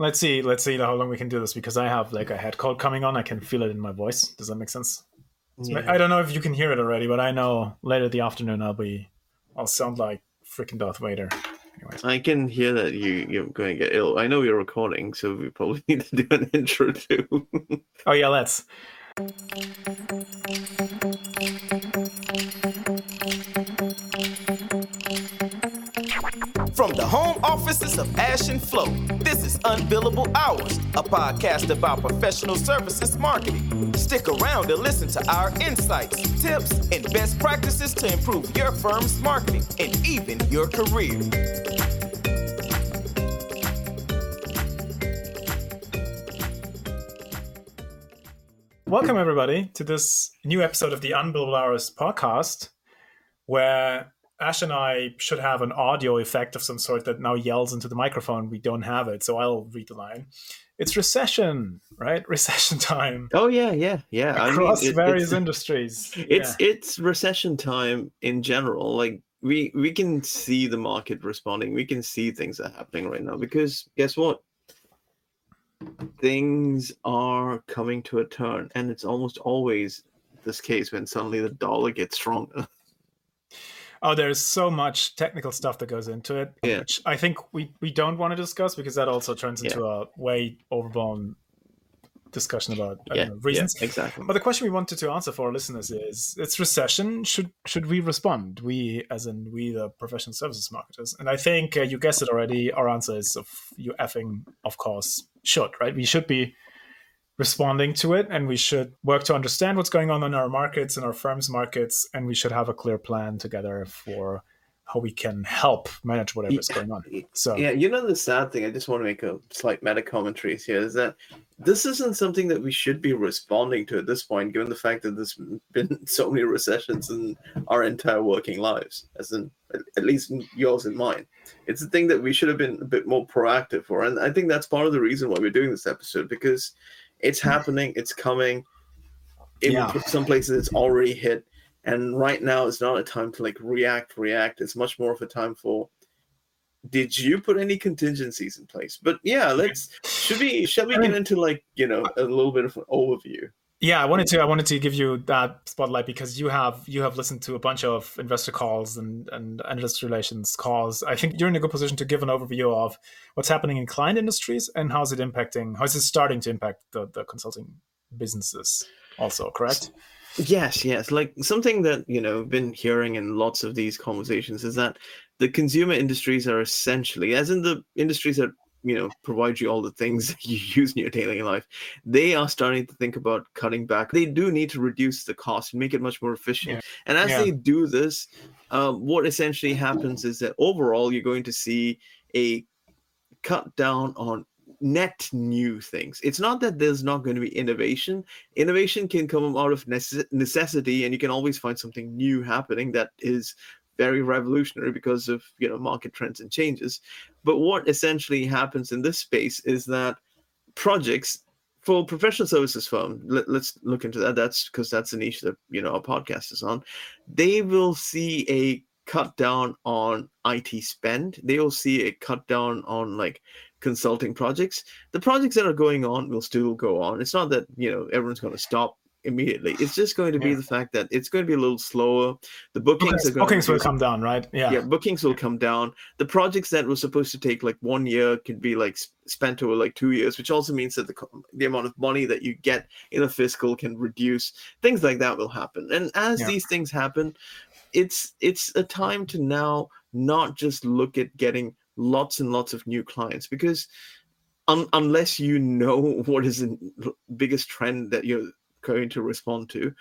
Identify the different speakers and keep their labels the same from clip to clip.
Speaker 1: let's see. Let's see how long we can do this because I have like a head cold coming on. I can feel it in my voice. Does that make sense? Yeah. I don't know if you can hear it already, but I know later the afternoon I'll be, I'll sound like freaking Darth Vader.
Speaker 2: Anyways. I can hear that you you're going to get ill. I know you're recording, so we probably need to do an intro too.
Speaker 1: oh yeah, let's.
Speaker 3: From the home offices of Ash and Flo, this is Unbillable Hours, a podcast about professional services marketing. Stick around to listen to our insights, tips, and best practices to improve your firm's marketing and even your career.
Speaker 1: Welcome, everybody, to this new episode of the Unbillable Hours podcast, where Ash and I should have an audio effect of some sort that now yells into the microphone. We don't have it, so I'll read the line. It's recession, right? Recession time.
Speaker 2: Oh yeah, yeah, yeah.
Speaker 1: Across I mean, it, various industries.
Speaker 2: It's yeah. it's recession time in general. Like we we can see the market responding. We can see things are happening right now because guess what? Things are coming to a turn, and it's almost always this case when suddenly the dollar gets stronger.
Speaker 1: Oh, there's so much technical stuff that goes into it, yeah. which I think we, we don't want to discuss because that also turns into yeah. a way overblown discussion about yeah, know, reasons.
Speaker 2: Yeah, exactly.
Speaker 1: But the question we wanted to answer for our listeners is: It's recession. Should should we respond? We, as in we, the professional services marketers. And I think uh, you guessed it already. Our answer is: of you effing, of course, should right. We should be responding to it and we should work to understand what's going on in our markets and our firms markets and we should have a clear plan together for how we can help manage whatever's yeah, going on. So
Speaker 2: yeah you know the sad thing i just want to make a slight meta commentary here is that this isn't something that we should be responding to at this point given the fact that there's been so many recessions in our entire working lives as in at least yours and mine. It's a thing that we should have been a bit more proactive for and i think that's part of the reason why we're doing this episode because it's hmm. happening. It's coming. In yeah. some places, it's already hit. And right now, it's not a time to like react, react. It's much more of a time for did you put any contingencies in place? But yeah, let's should we shall we get into like you know a little bit of an overview?
Speaker 1: Yeah, I wanted to. I wanted to give you that spotlight because you have you have listened to a bunch of investor calls and and investor relations calls. I think you're in a good position to give an overview of what's happening in client industries and how's it impacting. How is it starting to impact the the consulting businesses? Also, correct?
Speaker 2: Yes, yes. Like something that you know been hearing in lots of these conversations is that the consumer industries are essentially, as in the industries that you know provide you all the things that you use in your daily life they are starting to think about cutting back they do need to reduce the cost and make it much more efficient yeah. and as yeah. they do this um, what essentially happens is that overall you're going to see a cut down on net new things it's not that there's not going to be innovation innovation can come out of necessity and you can always find something new happening that is very revolutionary because of you know market trends and changes. But what essentially happens in this space is that projects for professional services firm let, us look into that. That's because that's a niche that you know our podcast is on. They will see a cut down on IT spend. They will see a cut down on like consulting projects. The projects that are going on will still go on. It's not that you know everyone's going to stop immediately. It's just going to be yeah. the fact that it's going to be a little slower. The bookings, bookings,
Speaker 1: bookings will come down, right? Yeah,
Speaker 2: yeah, bookings will come down. The projects that were supposed to take like one year could be like spent over like two years, which also means that the the amount of money that you get in a fiscal can reduce. Things like that will happen, and as yeah. these things happen, it's it's a time to now not just look at getting lots and lots of new clients because un- unless you know what is the biggest trend that you're going to respond to.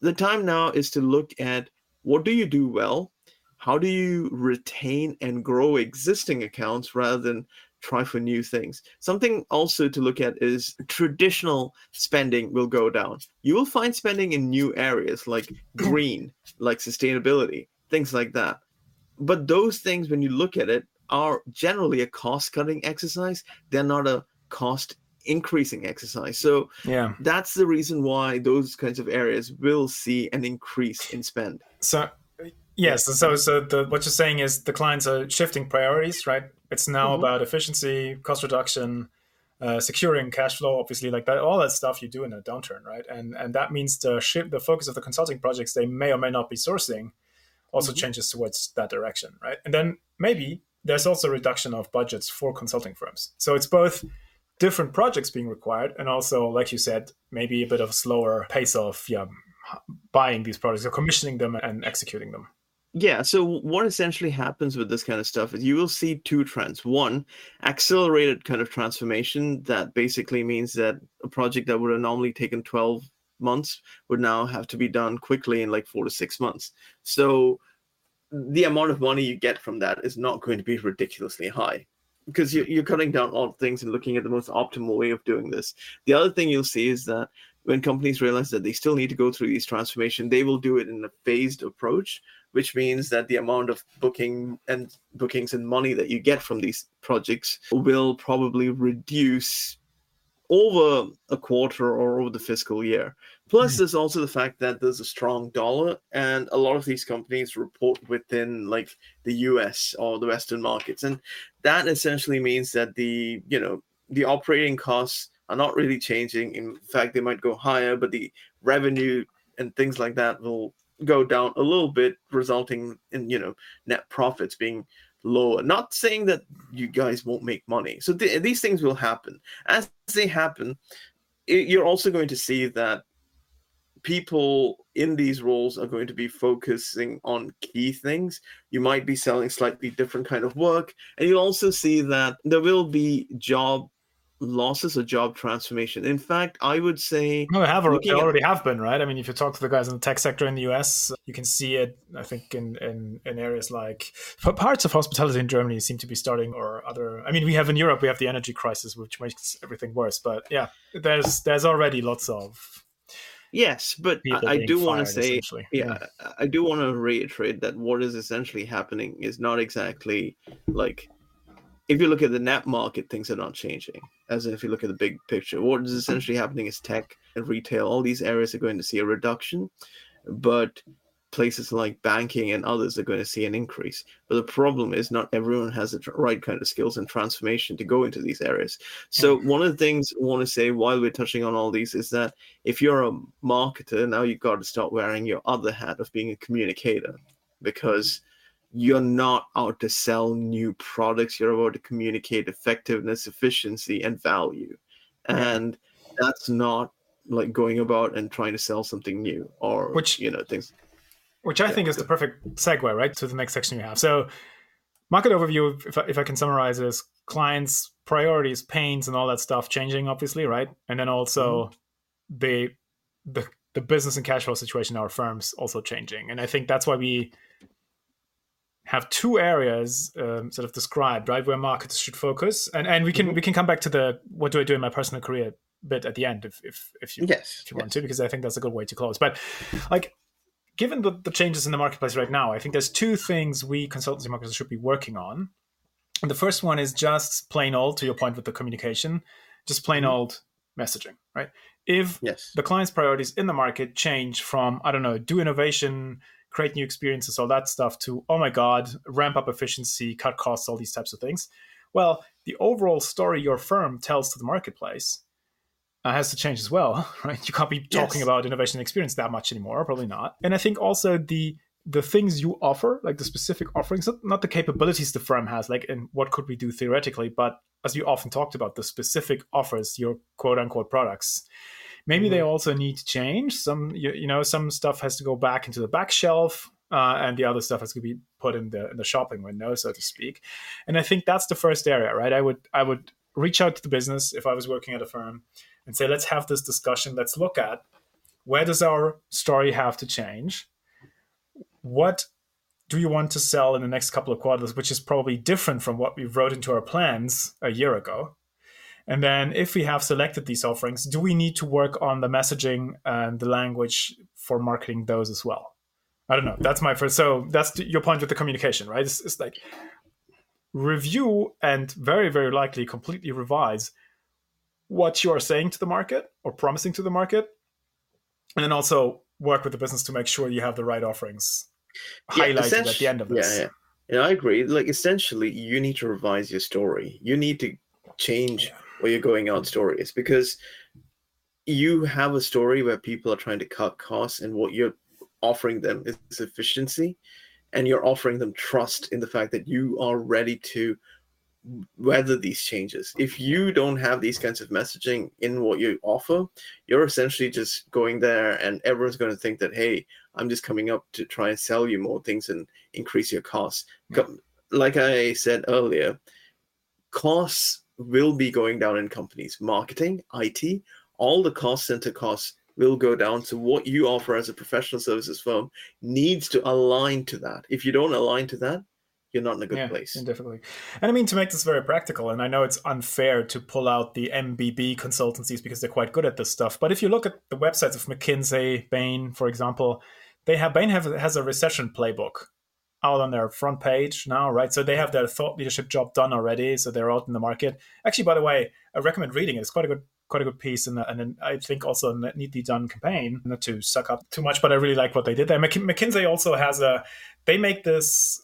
Speaker 2: The time now is to look at what do you do well? How do you retain and grow existing accounts rather than try for new things? Something also to look at is traditional spending will go down. You will find spending in new areas like green, like sustainability, things like that. But those things, when you look at it, are generally a cost cutting exercise. They're not a cost increasing exercise. So yeah, that's the reason why those kinds of areas will see an increase in spend.
Speaker 1: So yes, so so the, what you're saying is the clients are shifting priorities, right? It's now mm-hmm. about efficiency, cost reduction, uh, securing cash flow, obviously, like that, all that stuff you do in a downturn, right? And and that means the shift, the focus of the consulting projects they may or may not be sourcing, also mm-hmm. changes towards that direction, right? And then maybe there's also a reduction of budgets for consulting firms. So it's both different projects being required and also, like you said, maybe a bit of a slower pace of yeah buying these products or commissioning them and executing them.
Speaker 2: Yeah, so what essentially happens with this kind of stuff is you will see two trends. One, accelerated kind of transformation that basically means that a project that would have normally taken 12 months would now have to be done quickly in like four to six months. So the amount of money you get from that is not going to be ridiculously high because you're cutting down all things and looking at the most optimal way of doing this. The other thing you'll see is that when companies realize that they still need to go through these transformation, they will do it in a phased approach, which means that the amount of booking and bookings and money that you get from these projects will probably reduce over a quarter or over the fiscal year. Plus, mm. there's also the fact that there's a strong dollar, and a lot of these companies report within like the US or the Western markets, and that essentially means that the you know the operating costs are not really changing. In fact, they might go higher, but the revenue and things like that will go down a little bit, resulting in you know net profits being lower. Not saying that you guys won't make money. So th- these things will happen. As they happen, it, you're also going to see that people in these roles are going to be focusing on key things you might be selling slightly different kind of work and you'll also see that there will be job losses or job transformation. In fact, I would say
Speaker 1: no, they have they already at, have been right. I mean, if you talk to the guys in the tech sector in the US, you can see it. I think in in, in areas like parts of hospitality in Germany seem to be starting, or other. I mean, we have in Europe we have the energy crisis, which makes everything worse. But yeah, there's there's already lots of
Speaker 2: Yes, but I, I do want to say, yeah, yeah, I do want to reiterate that what is essentially happening is not exactly like if you look at the net market, things are not changing. As if you look at the big picture, what is mm-hmm. essentially happening is tech and retail, all these areas are going to see a reduction, but places like banking and others are going to see an increase. But the problem is not everyone has the right kind of skills and transformation to go into these areas. So one of the things I want to say while we're touching on all these is that if you're a marketer, now you've got to start wearing your other hat of being a communicator because you're not out to sell new products. You're about to communicate effectiveness efficiency and value. And that's not like going about and trying to sell something new or which you know things.
Speaker 1: Which i yeah, think is the perfect segue right to the next section you have. So market overview if I, if I can summarize is clients priorities pains and all that stuff changing obviously right? And then also mm-hmm. the the the business and cash flow situation in our firms also changing. And i think that's why we have two areas um, sort of described, right, where marketers should focus, and and we can mm-hmm. we can come back to the what do I do in my personal career bit at the end if if if you yes, if you yes. want to, because I think that's a good way to close. But like, given the, the changes in the marketplace right now, I think there's two things we consultancy marketers should be working on. And the first one is just plain old, to your point with the communication, just plain mm-hmm. old messaging, right? If yes. the client's priorities in the market change from I don't know, do innovation create new experiences, all that stuff, to, oh my God, ramp up efficiency, cut costs, all these types of things. Well, the overall story your firm tells to the marketplace uh, has to change as well, right? You can't be talking yes. about innovation and experience that much anymore, probably not. And I think also the the things you offer, like the specific offerings, not the capabilities the firm has, like and what could we do theoretically, but as you often talked about, the specific offers, your quote unquote products maybe mm-hmm. they also need to change. Some you, you, know some stuff has to go back into the back shelf uh, and the other stuff has to be put in the in the shopping window so to speak. And i think that's the first area right? I would i would reach out to the business if i was working at a firm and say let's have this discussion. Let's look at where does our story have to change? What do you want to sell in the next couple of quarters which is probably different from what we wrote into our plans a year ago and then if we have selected these offerings, do we need to work on the messaging and the language for marketing those as well? I don't know. That's my first. So that's your point with the communication, right? It's, it's like review and very, very likely completely revise what you are saying to the market or promising to the market. And then also work with the business to make sure you have the right offerings yeah, highlighted at the end of this.
Speaker 2: Yeah, yeah. yeah, I agree. Like essentially, you need to revise your story. You need to change or your going out story is because you have a story where people are trying to cut costs and what you're offering them is efficiency and you're offering them trust in the fact that you are ready to weather these changes. If you don't have these kinds of messaging in what you offer, you're essentially just going there and everyone's going to think that, hey, I'm just coming up to try and sell you more things and increase your costs. Like I said earlier, costs will be going down in companies, marketing, IT, all the cost center costs will go down. So what you offer as a professional services firm needs to align to that. If you don't align to that, you're not in a good yeah, place.
Speaker 1: Definitely. And I mean, to make this very practical, and I know it's unfair to pull out the MBB consultancies because they're quite good at this stuff. But if you look at the websites of McKinsey, Bain, for example, they have Bain have, has a recession playbook out on their front page now, right? So they have their thought leadership job done already. So they're out in the market. Actually, by the way, I recommend reading it. It's quite a good quite a good piece and, and I think also a neatly done campaign. Not to suck up too much, but I really like what they did there. McKinsey also has a they make this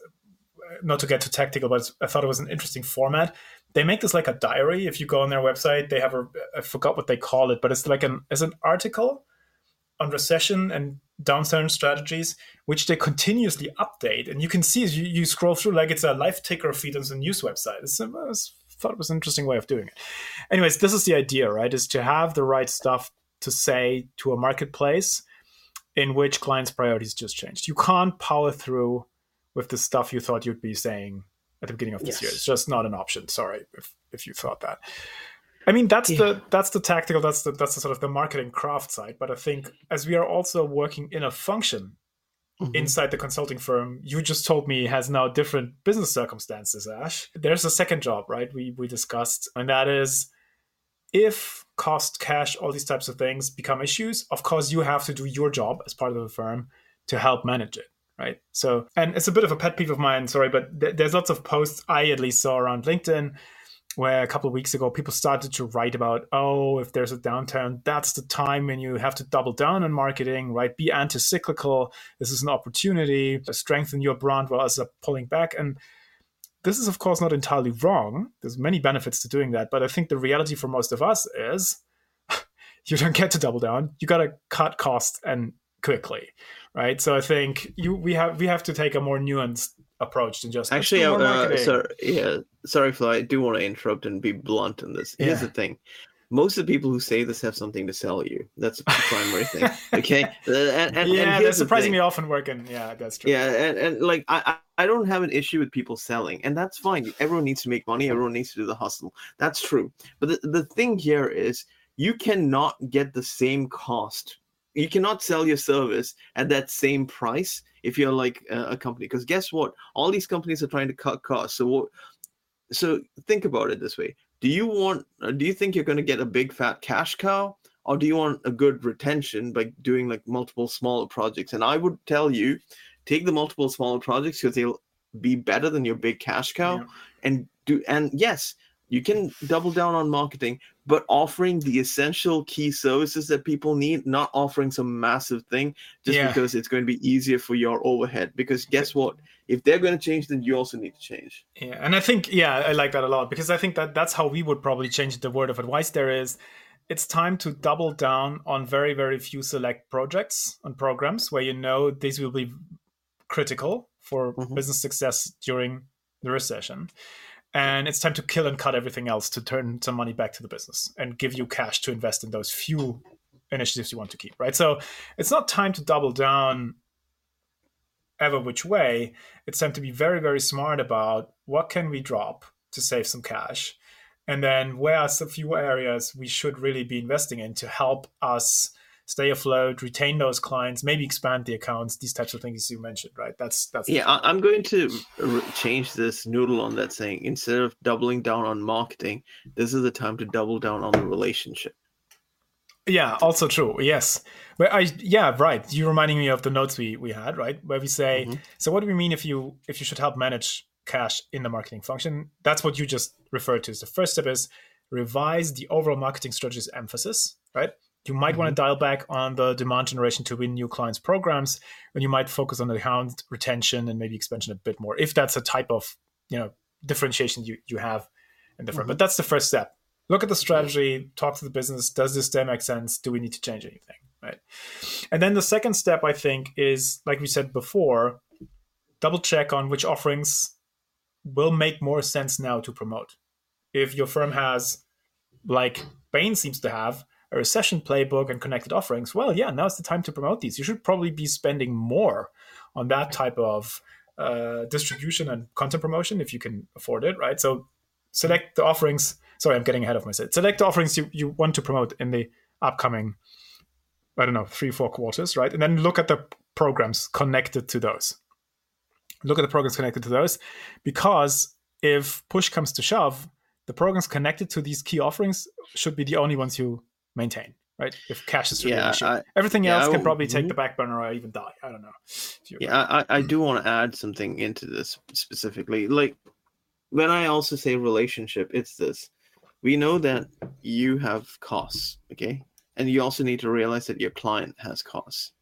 Speaker 1: uh, not to get too tactical, but I thought it was an interesting format. They make this like a diary. If you go on their website, they have a I forgot what they call it, but it's like an as an article on recession and downturn strategies, which they continuously update. And you can see as you, you scroll through, like it's a live ticker feed on the news website. It's, I thought it was an interesting way of doing it. Anyways, this is the idea, right? Is to have the right stuff to say to a marketplace in which clients' priorities just changed. You can't power through with the stuff you thought you'd be saying at the beginning of this yes. year. It's just not an option. Sorry if if you thought that. I mean that's yeah. the that's the tactical that's the that's the sort of the marketing craft side. But I think as we are also working in a function mm-hmm. inside the consulting firm, you just told me has now different business circumstances. Ash, there's a second job, right? We we discussed, and that is if cost, cash, all these types of things become issues. Of course, you have to do your job as part of the firm to help manage it right? So, and it's a bit of a pet peeve of mine, sorry, but th- there's lots of posts I at least saw around LinkedIn where a couple of weeks ago people started to write about, oh, if there's a downturn, that's the time when you have to double down on marketing, right? Be anti cyclical. This is an opportunity to strengthen your brand while as pulling back. And this is, of course, not entirely wrong. There's many benefits to doing that. But I think the reality for most of us is you don't get to double down. You got to cut costs and quickly right? So I think you we have we have to take a more nuanced approach than just
Speaker 2: actually. Uh, sorry, yeah, sorry, Flo. I do want to interrupt and be blunt in this. Here's yeah. the thing. Most of the people who say this have something to sell you. That's the primary thing. Okay. Uh,
Speaker 1: and, and, yeah, and they're surprisingly the often working. Yeah, that's true.
Speaker 2: Yeah, and, and like I, I don't have an issue with people selling, and that's fine. Everyone needs to make money. Everyone needs to do the hustle. That's true. But the, the thing here is you cannot get the same cost you cannot sell your service at that same price if you're like a, a company because guess what? All these companies are trying to cut costs so what so think about it this way. Do you want uh, do you think you're going to get a big fat cash cow or do you want a good retention by doing like multiple smaller projects? And i would tell you take the multiple smaller projects because they'll be better than your big cash cow yeah. and do and yes you can double down on marketing but offering the essential key services that people need not offering some massive thing just yeah. because it's going to be easier for your overhead. Because guess what? If they're going to change then you also need to change.
Speaker 1: Yeah and i think yeah i like that a lot because i think that that's how we would probably change the word of advice. There is it's time to double down on very very few select projects and programs where you know these will be critical for mm-hmm. business success during the recession and it's time to kill and cut everything else to turn some money back to the business and give you cash to invest in those few initiatives you want to keep right? So it's not time to double down ever which way. It's time to be very very smart about what can we drop to save some cash. And then where are some few areas we should really be investing in to help us stay afloat, retain those clients, maybe expand the accounts, these types of things you mentioned, right? That's that's
Speaker 2: yeah. I'm going to change this noodle on that saying instead of doubling down on marketing, this is the time to double down on the relationship.
Speaker 1: Yeah, also true. Yes, but I yeah right. You're reminding me of the notes we we had right where we say mm-hmm. so. What do we mean if you if you should help manage cash in the marketing function? That's what you just referred to. So the first step is revise the overall marketing strategy's emphasis. Right you might mm-hmm. want to dial back on the demand generation to win new clients programs and you might focus on the account retention and maybe expansion a bit more if that's a type of you know differentiation you, you have in the firm mm-hmm. but that's the first step look at the strategy, talk to the business. Does this still make sense? Do we need to change anything? Right. And then the second step, I think, is like we said before, double check on which offerings will make more sense now to promote. If your firm has, like Bain seems to have, a recession playbook and connected offerings, well, yeah, now's the time to promote these. You should probably be spending more on that type of uh, distribution and content promotion if you can afford it, right? So select the offerings. Sorry, I'm getting ahead of myself. Select the offerings you, you want to promote in the upcoming, I don't know, three, four quarters, right? And then look at the programs connected to those. Look at the programs connected to those because if push comes to shove, the programs connected to these key offerings should be the only ones you maintain, right? If cash is really
Speaker 2: Yeah. I-
Speaker 1: Everything
Speaker 2: yeah,
Speaker 1: else can probably take the back burner or even die. I don't know.
Speaker 2: Yeah, I I do want to add something into this specifically. Like when I also say relationship, it's this. We know that you have costs, okay? And you also need to realize that your client has costs.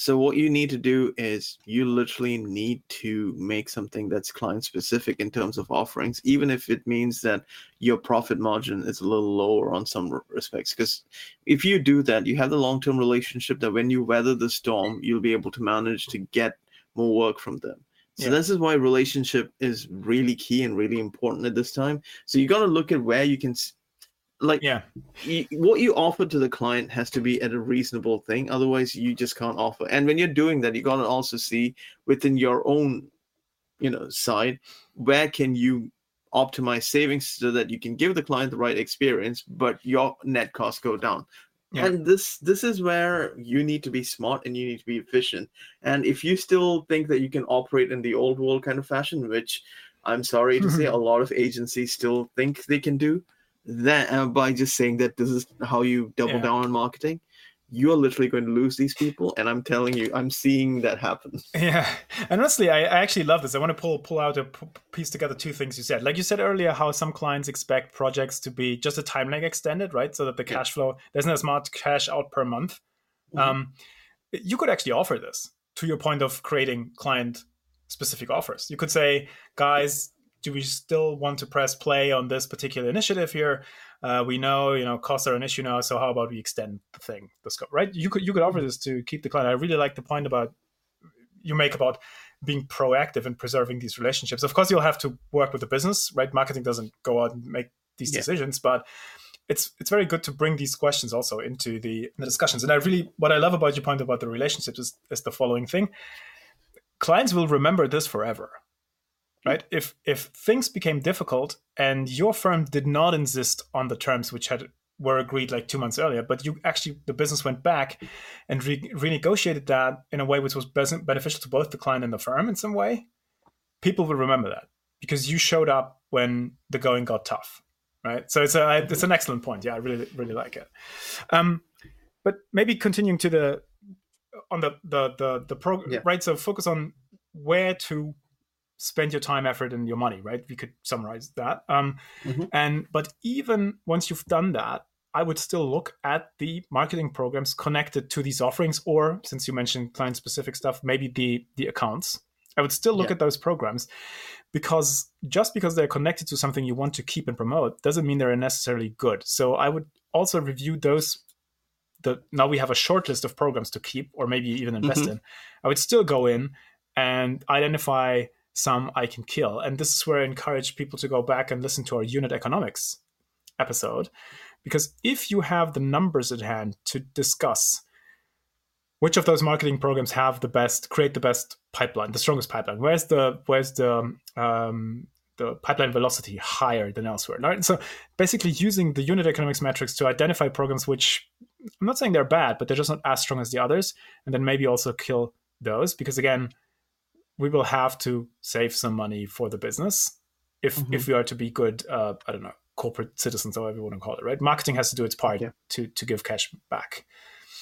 Speaker 2: So what you need to do is you literally need to make something that's client specific in terms of offerings, even if it means that your profit margin is a little lower on some respects. Because if you do that, you have the long term relationship that when you weather the storm, you'll be able to manage to get more work from them. So
Speaker 1: Yeah.
Speaker 2: this is why relationship is really key and really important at this time. So you got to look at where you can, like,
Speaker 1: Yeah.
Speaker 2: you, what you offer to the client has to be at a reasonable thing. Otherwise, you just can't offer. And when you're doing that, you got to also see within your own, you know, side where can you optimize savings so that you can give the client the right experience, but your net costs go down.
Speaker 1: Yeah.
Speaker 2: And this this is where you need to be smart and you need to be efficient. And if you still think that you can operate in the old world kind of fashion, which I'm sorry to say a lot of agencies still think they can do, that uh, by just saying that this is how you double
Speaker 1: Yeah.
Speaker 2: down on marketing, you are literally going to lose these people. And I'm telling you, I'm seeing that happen.
Speaker 1: Yeah, and honestly, I, I actually love this. I want to pull pull out a p- piece together two things you said. Like you said earlier, how some clients expect projects to be just a time lag extended, right? So that the cash flow there's not as much cash out per month. Um, you could actually offer this to your point of creating client specific offers. You could say, guys, do we still want to press play on this particular initiative here? Uh, we know, you know, costs are an issue now, so how about we extend the thing, the scope, right? You could you could offer this to keep the client. I really like the point about you make about being proactive and preserving these relationships. Of course, you'll have to work with the business, right? Marketing doesn't go out and make these
Speaker 2: Yeah.
Speaker 1: decisions, but it's it's very good to bring these questions also into the, the discussions. And I really what I love about your point about the relationships is, is the following thing: clients will remember this forever, right? If if things became difficult and your firm did not insist on the terms which had were agreed like two months earlier, but you actually the business went back and re- renegotiated that in a way which was beneficial to both the client and the firm in some way, people will remember that because you showed up when the going got tough, right? So it's a it's an excellent point. Yeah, I really really like it. Um, but maybe continuing to the on the the the the pro
Speaker 2: Yeah.
Speaker 1: right. So focus on where to spend your time, effort, and your money. Right. We could summarize that. Um,
Speaker 2: Mhm.
Speaker 1: and but even once you've done that, I would still look at the marketing programs connected to these offerings, or since you mentioned client specific stuff, maybe the the accounts. I would still look
Speaker 2: Yeah.
Speaker 1: at those programs because just because they're connected to something you want to keep and promote doesn't mean they're necessarily good. So I would also review those. The now we have a short list of programs to keep or maybe even invest
Speaker 2: Mhm.
Speaker 1: in. I would still go in and identify some I can kill. And this is where I encourage people to go back and listen to our unit economics episode. Because if you have the numbers at hand to discuss which of those marketing programs have the best, create the best pipeline, the strongest pipeline, where's the where's the um, the pipeline velocity higher than elsewhere? Right? So basically using the unit economics metrics to identify programs which I'm not saying they're bad, but they're just not as strong as the others, and then maybe also kill those because again, we will have to save some money for the business if
Speaker 2: Mhm.
Speaker 1: if we are to be good. Uh, I don't know, corporate citizens, or whatever you want to call it. Right? Marketing has to do its part
Speaker 2: Yeah.
Speaker 1: to to give cash back.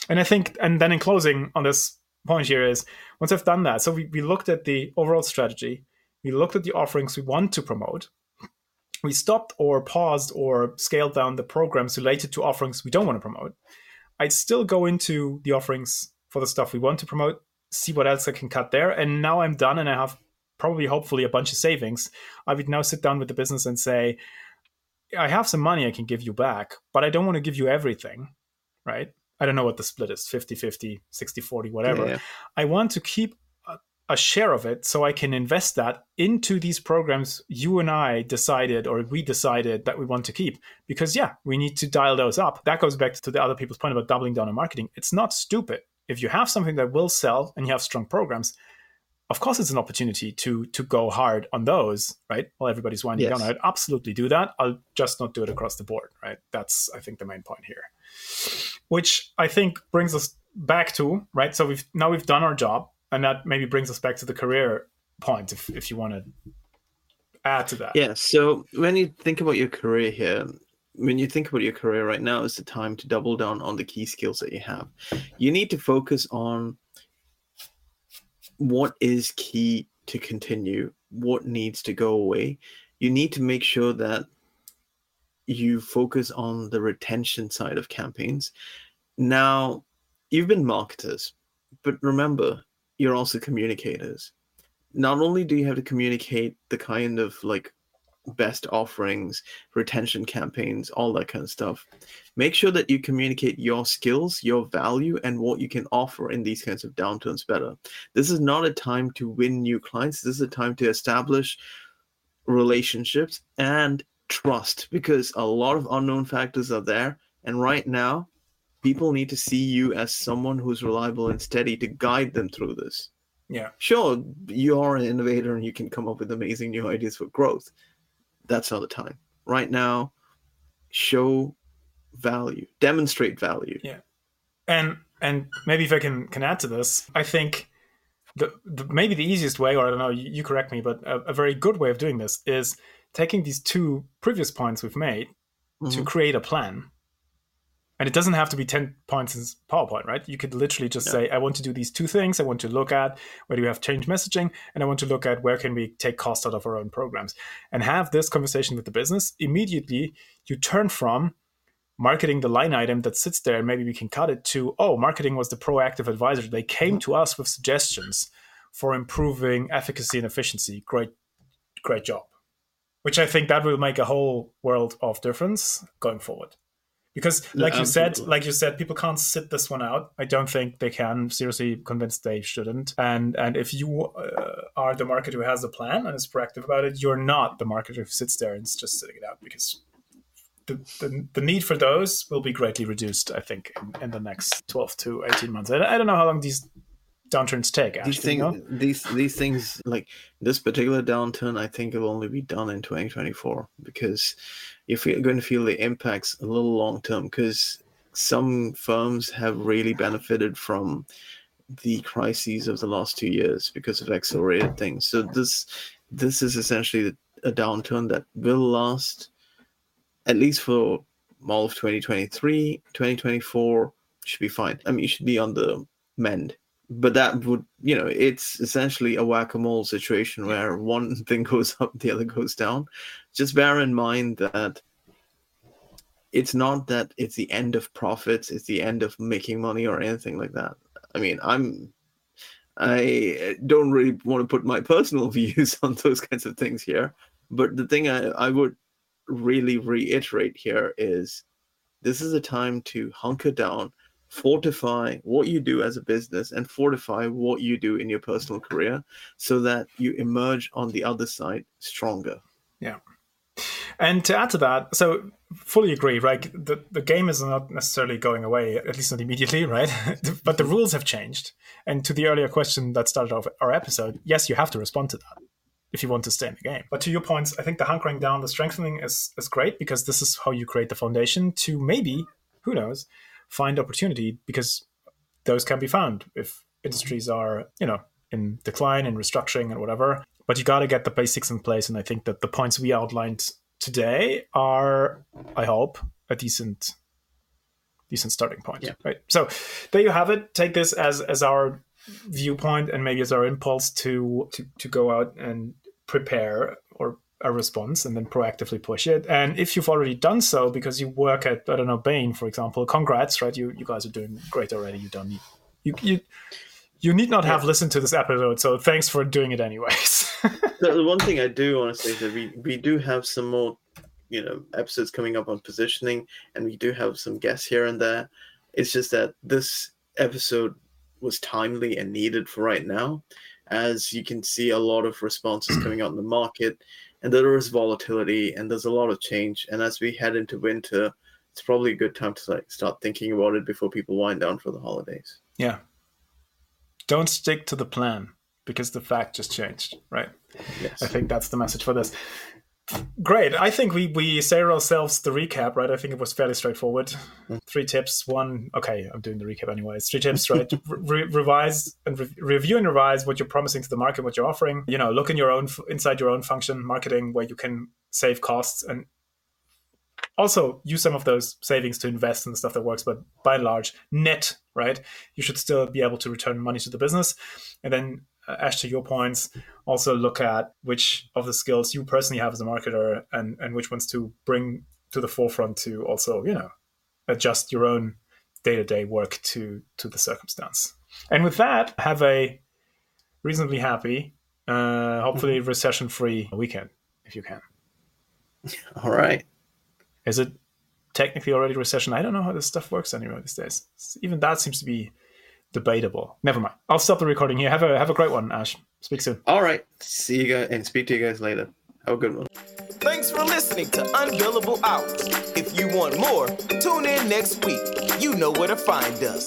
Speaker 1: And I think, and then in closing on this point here is once I've done that, so we, we looked at the overall strategy, we looked at the offerings we want to promote, we stopped or paused or scaled down the programs related to offerings we don't want to promote. I'd still go into the offerings for the stuff we want to promote, see what else I can cut there. And now I'm done and I have probably, hopefully, a bunch of savings. I would now sit down with the business and say, I have some money I can give you back, but I don't want to give you everything, right? I don't know what the split is 50 50, 60 40, whatever.
Speaker 2: Yeah, yeah.
Speaker 1: I want to keep a, a share of it so I can invest that into these programs you and I decided or we decided that we want to keep. Because, yeah, we need to dial those up. That goes back to the other people's point about doubling down on marketing. It's not stupid. If you have something that will sell and you have strong programs, of course it's an opportunity to to go hard on those right? While everybody's winding
Speaker 2: Yes.
Speaker 1: down i'd absolutely do that. I'll just not do it across the board right? That's i think the main point here. Which i think brings us back to right? So we've now we've done our job and that maybe brings us back to the career point if, if you want to add to that.
Speaker 2: Yeah. So when you think about your career here, when you think about your career right now, is the time to double down on the key skills that you have. You need to focus on what is key to continue, what needs to go away. You need to make sure that you focus on the retention side of campaigns. Now, you've been marketers, but remember, you're also communicators. Not only do you have to communicate the kind of like best offerings, retention campaigns, all that kind of stuff. Make sure that you communicate your skills, your value, and what you can offer in these kinds of downturns better. This is not a time to win new clients. This is a time to establish relationships and trust because a lot of unknown factors are there. And right now, people need to see you as someone who's reliable and steady to guide them through this
Speaker 1: yeah
Speaker 2: sure you are an innovator and you can come up with amazing new ideas for growth that's not the time right now show value demonstrate value
Speaker 1: Yeah. and and maybe if i can can add to this i think the, the maybe the easiest way or i don't know you, you correct me but a, a very good way of doing this is taking these two previous points we've made to
Speaker 2: Mhm.
Speaker 1: create a plan and it doesn't have to be 10 points in powerpoint right? You could literally just
Speaker 2: Yeah.
Speaker 1: say i want to do these two things. I want to look at where do we have change messaging and i want to look at where can we take cost out of our own programs. And have this conversation with the business. Immediately you turn from marketing the line item that sits there and maybe we can cut it to oh marketing was the proactive advisor. They came to us with suggestions for improving efficacy and efficiency. Great great job. Which i think that will make a whole world of difference going forward because like you said like you said people can't sit this one out. I don't think they can. Seriously convinced they shouldn't. And and if you uh, are the marketer who has a plan and is proactive about it you're not the marketer who sits there and is just sitting it out because the, the, the need for those will be greatly reduced, I think, in, in the next 12 to 18 months. I, I don't know how long these downturns take, actually.
Speaker 2: these things
Speaker 1: you know?
Speaker 2: these these things like this particular downturn i think will only be done in 2024 because if we're going to feel the impacts a little long term because some firms have really benefited from the crises of the last two years because of accelerated things so this this is essentially a downturn that will last at least for all of 2023 2024 should be fine i mean you should be on the mend but that would you know it's essentially a whack-a-mole situation where one thing goes up the other goes down. Just bear in mind that it's not that it's the end of profits it's the end of making money or anything like that. I mean i'm i don't really want to put my personal views on those kinds of things here but the thing i, I would really reiterate here is this is a time to hunker down fortify what you do as a business and fortify what you do in your personal career so that you emerge on the other side stronger Yeah.
Speaker 1: And to add to that, so fully agree, right? The, the game is not necessarily going away, at least not immediately, right? but the rules have changed. And to the earlier question that started off our episode, yes, you have to respond to that if you want to stay in the game. But to your points, I think the hunkering down, the strengthening is, is great because this is how you create the foundation to maybe, who knows, find opportunity because those can be found if mm-hmm. industries are, you know, in decline and restructuring and whatever. But you got to get the basics in place. And I think that the points we outlined today are, I hope, a decent decent starting point.
Speaker 2: Yeah.
Speaker 1: Right. So there you have it. Take this as as our viewpoint and maybe as our impulse to to, to go out and prepare or a response and then proactively push it. And if you've already done so because you work at I don't know Bain, for example, congrats, right? You you guys are doing great already. You don't need you you you need not have listened to this episode, so thanks for doing it anyways.
Speaker 2: the, the one thing i do want to say is that we, we do have some more you know episodes coming up on positioning, and we do have some guests here and there. It's just that this episode was timely and needed for right now, as you can see a lot of responses coming out in the market, and there is volatility and there's a lot of change. And as we head into winter, it's probably a good time to like start thinking about it before people wind down for the holidays.
Speaker 1: Yeah. Don't stick to the plan because the fact just changed, right?
Speaker 2: Yes.
Speaker 1: I think that's the message for this. Great. I think we we say ourselves the recap, right? I think it was fairly straightforward. Three tips. One, okay, I'm doing the recap anyways. Three tips, right? Re- revise and re- review and revise what you're promising to the market, what you're offering. You know, look in your own inside your own function marketing where you can save costs and also use some of those savings to invest in the stuff that works. But by and large, net, right? You should still be able to return money to the business, and then Ash, to your points, also look at which of the skills you personally have as a marketer and, and which ones to bring to the forefront to also, you know, adjust your own day-to-day work to to the circumstance. And with that, have a reasonably happy, uh, hopefully recession-free weekend if you can.
Speaker 2: All right.
Speaker 1: Is it technically already recession? I don't know how this stuff works anymore these days. Even that seems to be debatable. Never mind. I'll stop the recording here. Have a have a great one, Ash. Speak soon.
Speaker 2: All right. See you guys and speak to you guys later. Have a good one.
Speaker 3: Thanks for listening to Unbillable Hours. If you want more, tune in next week. You know where to find us.